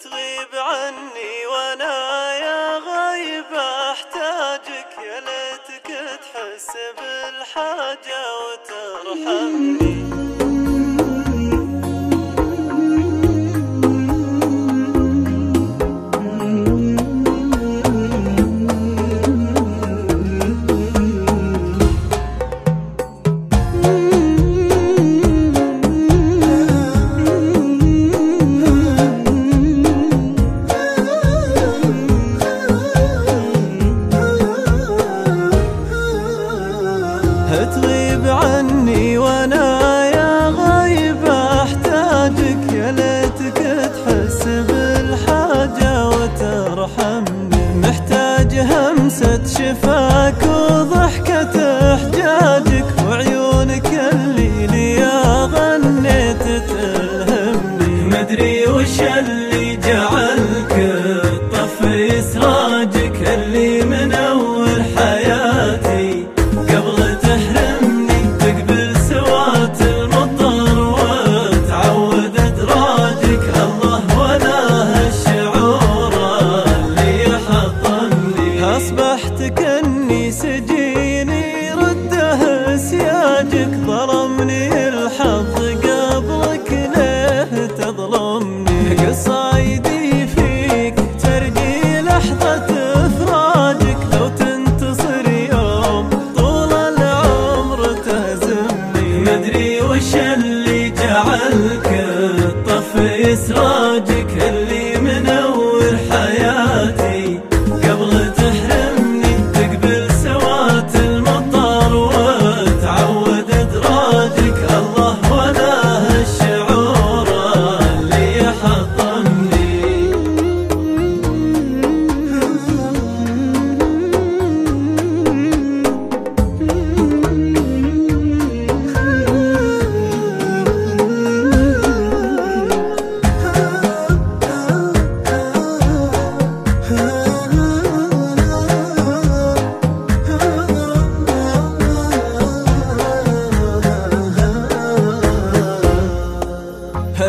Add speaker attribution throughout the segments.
Speaker 1: تغيب عني وأنا يا غايب أحتاجك يا ليتك تحس بالحاجة وترحمني. يا تحس بالحاجة وترحمني محتاج همسة شفاك وضحكة حجاجك وعيونك اللي لي غنيت تلهمني. مدري وش اللي كاني سجيني رده سياجك ظلمني الحظ قبلك ليه تظلمني؟ قصايدي فيك ترجي لحظة إفراجك لو تنتصر يوم طول العمر تهزمني. مدري وش اللي جعلك طفي سراجك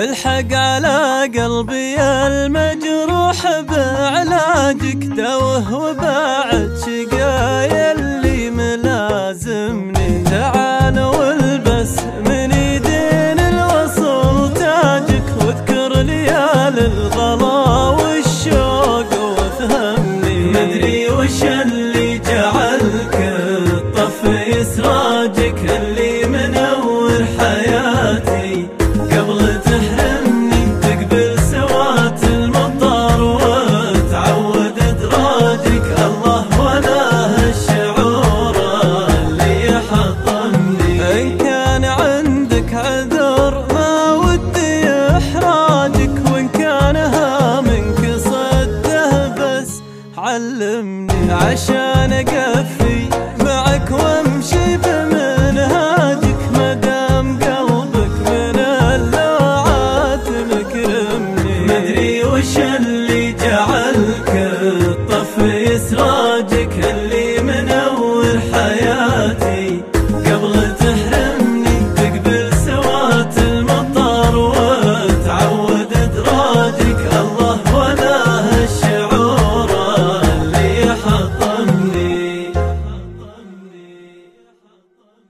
Speaker 1: الحق على قلبي المجروح بعلاجك دوه وبعد شقايا اللي ملازمني. تعال والبس من يدين الوصل تاجك واذكر ليال الغلا والشوق وافهمني. مدري علمني عشان اقفي معك وأمشي بي